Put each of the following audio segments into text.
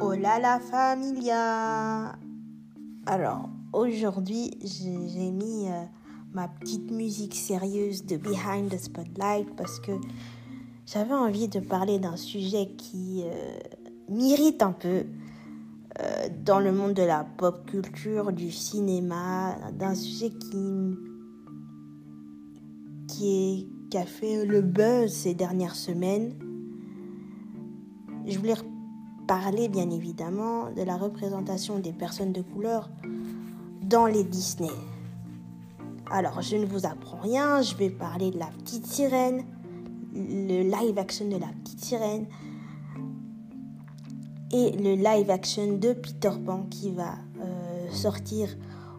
Hola la familia. Alors, aujourd'hui, j'ai mis euh, ma petite musique sérieuse de Behind the Spotlight parce que j'avais envie de parler d'un sujet qui euh, m'irrite un peu euh, dans le monde de la pop culture, du cinéma, d'un sujet qui, qui, est, qui a fait le buzz ces dernières semaines. Je voulais parler bien évidemment de la représentation des personnes de couleur dans les Disney. Alors, je ne vous apprends rien, je vais parler de la petite sirène, le live action de la petite sirène, et le live action de Peter Pan qui va euh, sortir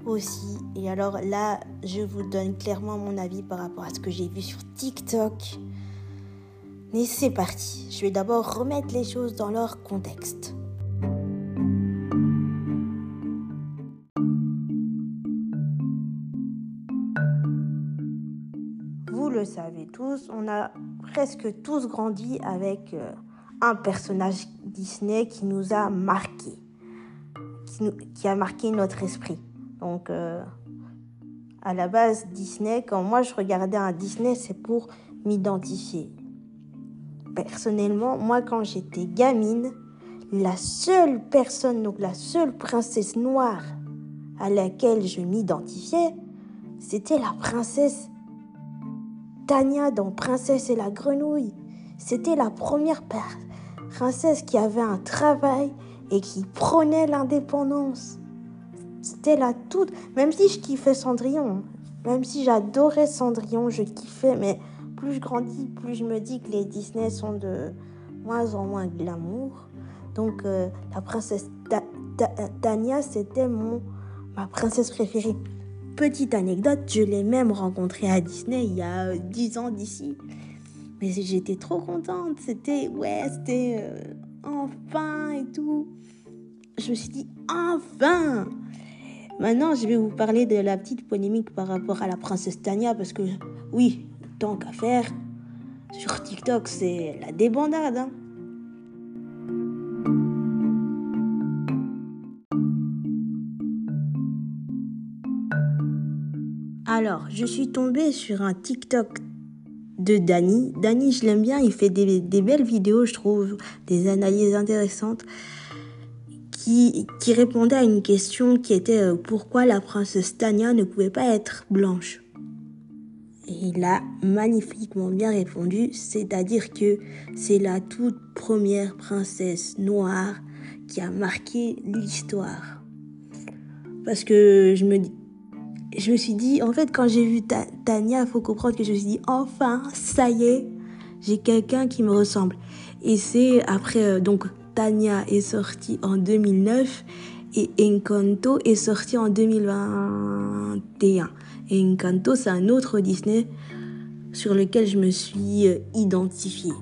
aussi. Et alors là, je vous donne clairement mon avis par rapport à ce que j'ai vu sur TikTok. Mais c'est parti. Je vais d'abord remettre les choses dans leur contexte. Vous le savez tous, on a presque tous grandi avec euh, un personnage Disney qui nous a marqué, qui, a marqué notre esprit. Donc, euh, à la base, Disney, quand moi je regardais un Disney, c'est pour m'identifier. Personnellement, moi quand j'étais gamine, la seule personne, donc la seule princesse noire à laquelle je m'identifiais, c'était la princesse Tania dans Princesse et la grenouille. C'était la première princesse qui avait un travail et qui prônait l'indépendance. C'était la toute. Même si je kiffais Cendrillon, même si j'adorais Cendrillon, je kiffais, mais plus je grandis, plus je me dis que les Disney sont de moins en moins glamour. Donc euh, la princesse Tania, c'était mon ma princesse préférée. Petite anecdote, je l'ai même rencontrée à Disney il y a 10 ans d'ici. Mais j'étais trop contente. C'était, ouais, c'était euh, enfin et tout. Je me suis dit, enfin Maintenant, je vais vous parler de la petite polémique par rapport à la princesse Tania, parce que, oui, tant qu'à faire, sur TikTok, c'est la débandade. Hein. Alors, je suis tombée sur un TikTok de Danny. Danny, je l'aime bien, il fait des, belles vidéos, je trouve, des analyses intéressantes, qui, répondait à une question qui était euh, pourquoi la princesse Tania ne pouvait pas être blanche. Et il a magnifiquement bien répondu, c'est-à-dire que c'est la toute première princesse noire qui a marqué l'histoire. Parce que je me je me suis dit, en fait, quand j'ai vu Tania, il faut comprendre que je me suis dit, enfin, ça y est, j'ai quelqu'un qui me ressemble. Et c'est après, euh, donc, Tania est sortie en 2009 et Encanto est sorti en 2021. Et Encanto, c'est un autre Disney sur lequel je me suis euh, identifiée.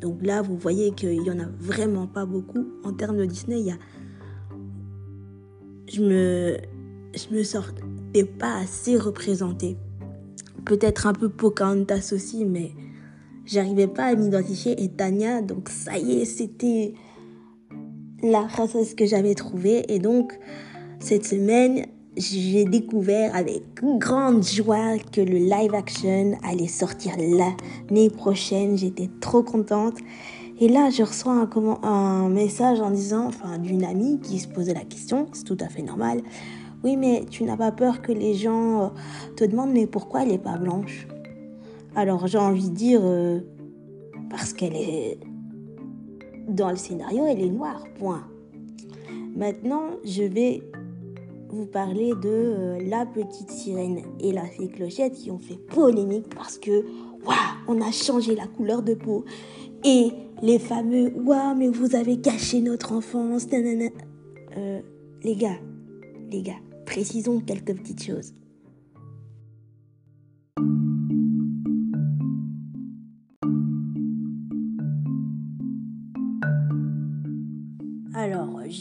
Donc là, vous voyez qu'il n'y en a vraiment pas beaucoup. En termes de Disney, il y a... Je me, je me sors pas assez représentée. Peut-être un peu Pocahontas aussi, mais j'arrivais pas à m'identifier. Et Tania, donc ça y est, c'était la princesse que j'avais trouvée. Et donc, cette semaine, j'ai découvert avec grande joie que le live action allait sortir l'année prochaine. J'étais trop contente. Et là, je reçois un, un message en disant, enfin, d'une amie qui se posait la question, c'est tout à fait normal. Oui, mais tu n'as pas peur que les gens euh, te demandent mais pourquoi elle n'est pas blanche? Alors j'ai envie de dire euh, parce qu'elle est dans le scénario, elle est noire. Point. Maintenant, je vais vous parler de euh, la petite sirène et la fée clochette qui ont fait polémique parce que waouh, on a changé la couleur de peau et les fameux waouh, mais vous avez caché notre enfance. Euh, les gars, les gars, précisons quelques petites choses.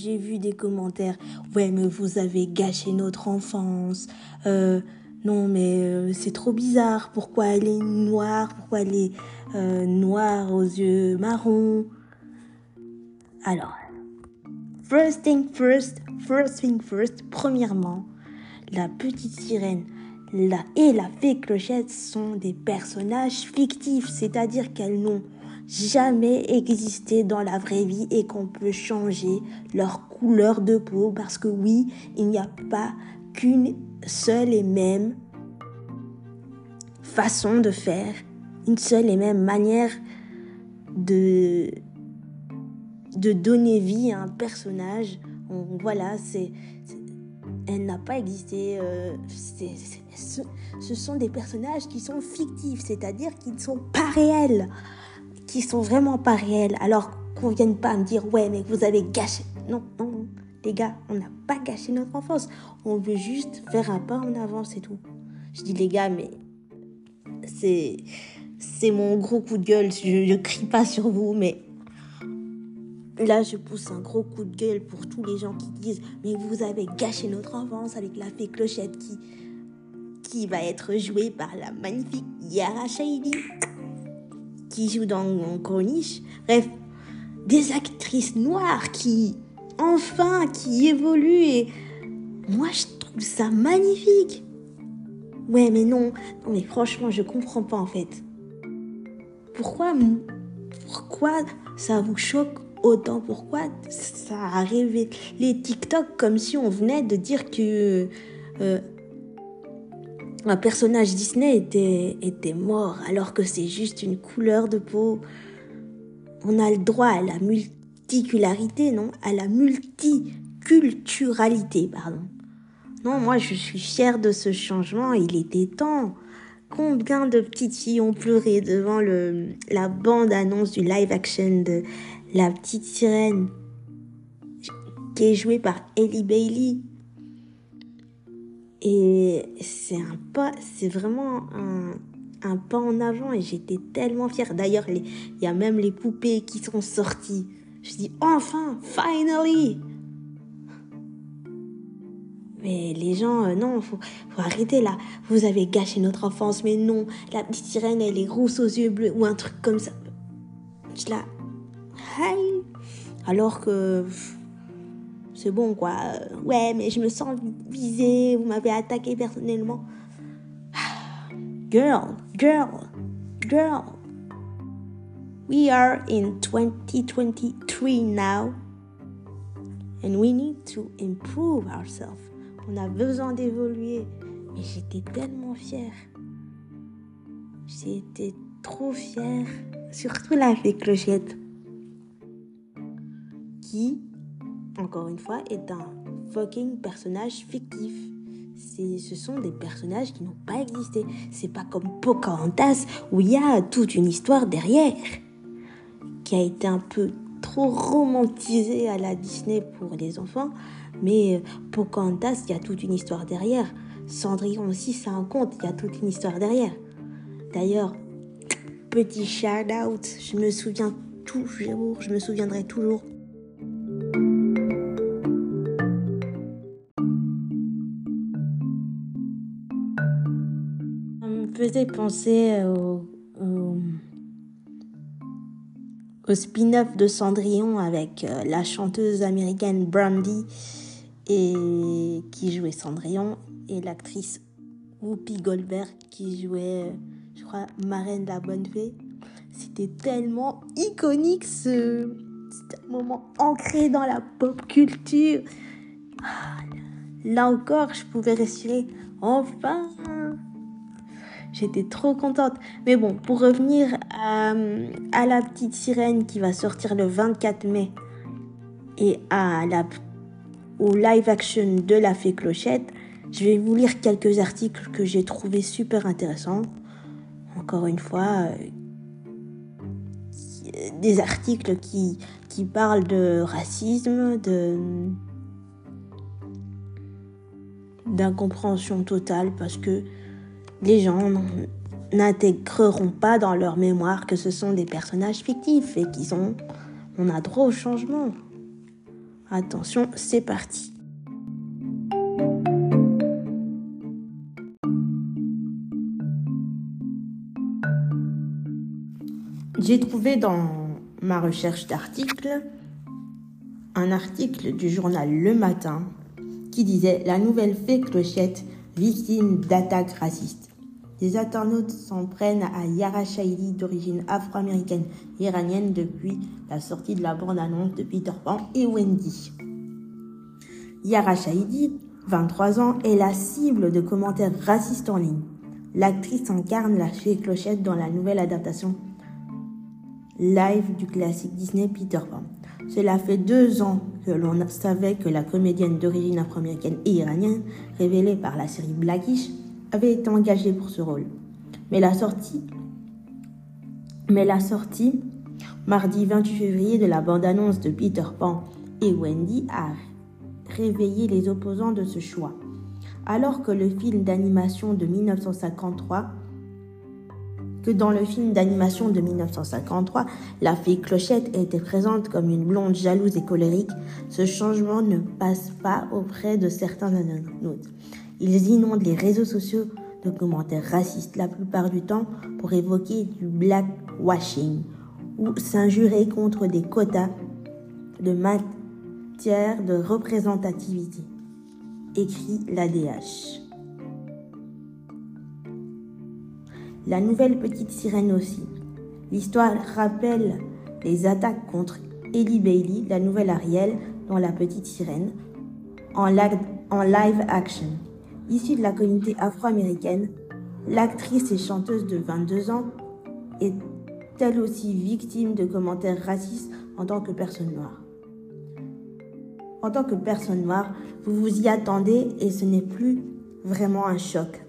J'ai vu des commentaires. Ouais, mais vous avez gâché notre enfance. Euh, non mais euh, c'est trop bizarre, pourquoi elle est noire, pourquoi elle est euh, noire aux yeux marrons? Alors, first thing first, first thing first, premièrement, la petite sirène la, et la fée clochette sont des personnages fictifs, c'est-à-dire qu'elles n'ont jamais existé dans la vraie vie et qu'on peut changer leur couleur de peau parce que oui, il n'y a pas qu'une seule et même façon de faire, une seule et même manière de, de donner vie à un personnage. voilà, c'est, elle n'a pas existé. Euh, ce, sont des personnages qui sont fictifs, c'est-à-dire qu'ils ne sont pas réels, qui sont vraiment pas réels. Alors qu'on vienne pas me dire ouais mais vous avez gâché. Non, non, non. Les gars, on n'a pas gâché notre enfance. On veut juste faire un pas en avant, c'est tout. Je dis les gars, mais c'est c'est mon gros coup de gueule. Je, ne crie pas sur vous, mais là, je pousse un gros coup de gueule pour tous les gens qui disent mais vous avez gâché notre enfance avec la fée Clochette qui qui va être jouée par la magnifique Yara Shahidi qui joue dans Corniche. Bref, des actrices noires qui enfin qui évoluent et moi je trouve ça magnifique. Ouais, mais non, mais franchement, je comprends pas en fait. Pourquoi pourquoi ça vous choque autant? Pourquoi ça a révélé les TikTok comme si on venait de dire que euh, un personnage Disney était, mort alors que c'est juste une couleur de peau. On a le droit à la multicularité, non? À la multiculturalité, pardon. Non, moi je suis fière de ce changement, il était temps. Combien de petites filles ont pleuré devant la bande-annonce du live action de La Petite Sirène, qui est jouée par Ellie Bailey. Et c'est un pas, c'est vraiment un, un pas en avant et j'étais tellement fière. D'ailleurs, il y a même les poupées qui sont sorties. Je dis enfin, finally mais les gens, euh, non, faut, faut arrêter là. Vous avez gâché notre enfance, mais non. La petite sirène, elle est rousse aux yeux bleus ou un truc comme ça. Je la, hi. Alors que c'est bon quoi. Ouais, mais je me sens visée. Vous m'avez attaqué personnellement. Girl, girl, girl. We are in 2023 now. And we need to improve ourselves. On a besoin d'évoluer. Mais j'étais tellement fière. J'étais trop fière. Surtout la fée Clochette. Qui, encore une fois, est un fucking personnage fictif. Ce sont des personnages qui n'ont pas existé. C'est pas comme Pocahontas où il y a toute une histoire derrière. Qui a été un peu trop romantisée à la Disney pour les enfants. Mais euh, Pocahontas, il y a toute une histoire derrière. Cendrillon aussi, ça en compte, il y a toute une histoire derrière. D'ailleurs, petit shout out, je me souviens toujours, je me souviendrai toujours. Faisait penser au, au spin-off de Cendrillon avec euh, la chanteuse américaine Brandy et qui jouait Cendrillon et l'actrice Whoopi Goldberg qui jouait, je crois, Marraine la Bonne Fée. C'était tellement iconique ce, moment ancré dans la pop culture. Ah, là encore, je pouvais respirer. Enfin, j'étais trop contente. Mais bon, pour revenir à, la petite sirène qui va sortir le 24 mai et à la au live action de la fée Clochette, je vais vous lire quelques articles que j'ai trouvé super intéressants. Encore une fois, euh, des articles qui, qui parlent de racisme, de d'incompréhension totale parce que les gens n'intégreront pas dans leur mémoire que ce sont des personnages fictifs et qu'ils ont on a droit au changement. Attention, c'est parti. J'ai trouvé dans ma recherche d'articles un article du journal Le Matin qui disait La nouvelle fée Clochette victime d'attaques racistes. Des internautes s'en prennent à Yara Shahidi d'origine afro-américaine iranienne depuis la sortie de la bande-annonce de Peter Pan et Wendy. Yara Shahidi, 23 ans, est la cible de commentaires racistes en ligne. L'actrice incarne la fée clochette dans la nouvelle adaptation live du classique Disney Peter Pan. Cela fait deux ans que l'on savait que la comédienne d'origine afro-américaine et iranienne, révélée par la série Blackish, avait été engagée pour ce rôle. Mais la sortie, mais la sortie mardi 28 février de la bande-annonce de Peter Pan et Wendy a réveillé les opposants de ce choix. Alors que le film d'animation de 1953 que dans le film d'animation de 1953, la fille Clochette était présente comme une blonde jalouse et colérique, ce changement ne passe pas auprès de certains internautes. Ils inondent les réseaux sociaux de commentaires racistes la plupart du temps pour évoquer du blackwashing ou s'injurer contre des quotas de matière de représentativité, écrit l'ADH. La nouvelle petite sirène aussi. L'histoire rappelle les attaques contre Ellie Bailey, la nouvelle Ariel, dans La petite sirène, en live, action. Issue de la communauté afro-américaine, l'actrice et chanteuse de 22 ans est elle aussi victime de commentaires racistes en tant que personne noire. En tant que personne noire, vous vous y attendez et ce n'est plus vraiment un choc.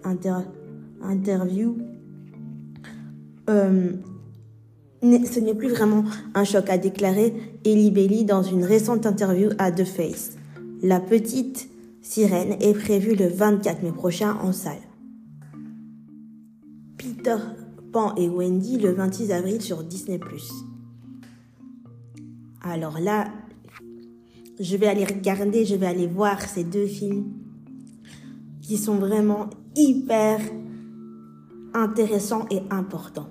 interview euh, ce n'est plus vraiment un choc, a déclaré Ellie Bailey dans une récente interview à The Face. La petite sirène est prévue le 24 mai prochain en salle. Peter Pan et Wendy le 26 avril sur Disney ⁇ Alors là, je vais aller regarder, je vais aller voir ces deux films qui sont vraiment hyper intéressants et importants.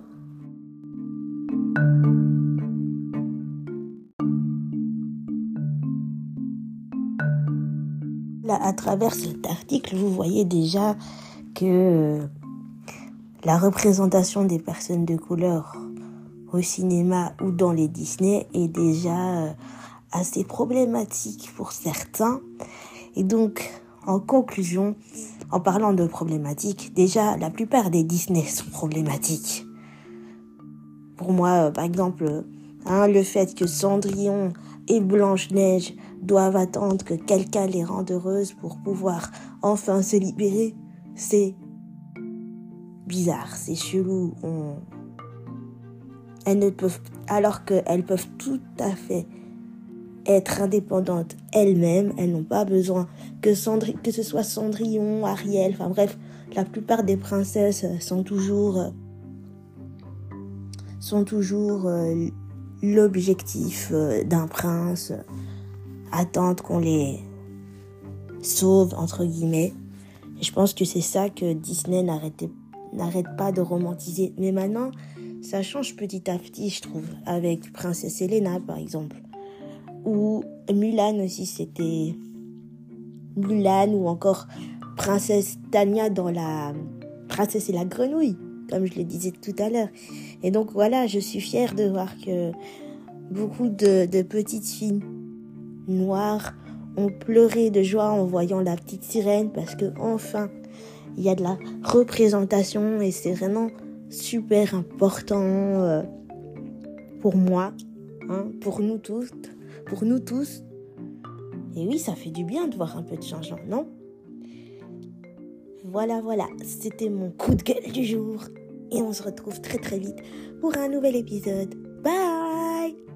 À travers cet article, vous voyez déjà que euh, la représentation des personnes de couleur au cinéma ou dans les Disney est déjà euh, assez problématique pour certains. Et donc, en conclusion, en parlant de problématiques, déjà, la plupart des Disney sont problématiques. Pour moi, euh, par exemple, hein, le fait que Cendrillon et Blanche-Neige doivent attendre que quelqu'un les rende heureuses pour pouvoir enfin se libérer, c'est bizarre, c'est chelou. Elles ne peuvent, alors qu'elles peuvent tout à fait être indépendantes elles-mêmes, elles n'ont pas besoin que, que ce soit Cendrillon, Ariel, enfin bref, la plupart des princesses sont toujours sont toujours euh, l'objectif euh, d'un prince, attendre qu'on les sauve, entre guillemets. je pense que c'est ça que Disney n'arrête pas de romantiser. Mais maintenant, ça change petit à petit, je trouve, avec Princesse Elena, par exemple. Ou Mulan aussi, c'était Mulan, ou encore Princesse Tania dans la Princesse et la grenouille comme je le disais tout à l'heure. Et donc voilà, je suis fière de voir que beaucoup de, petites filles noires ont pleuré de joie en voyant la petite sirène parce que enfin il y a de la représentation et c'est vraiment super important euh, pour moi, hein, pour nous tous, pour nous tous. Et oui, ça fait du bien de voir un peu de changement, non? Voilà, voilà, c'était mon coup de gueule du jour. Et on se retrouve très très vite pour un nouvel épisode. Bye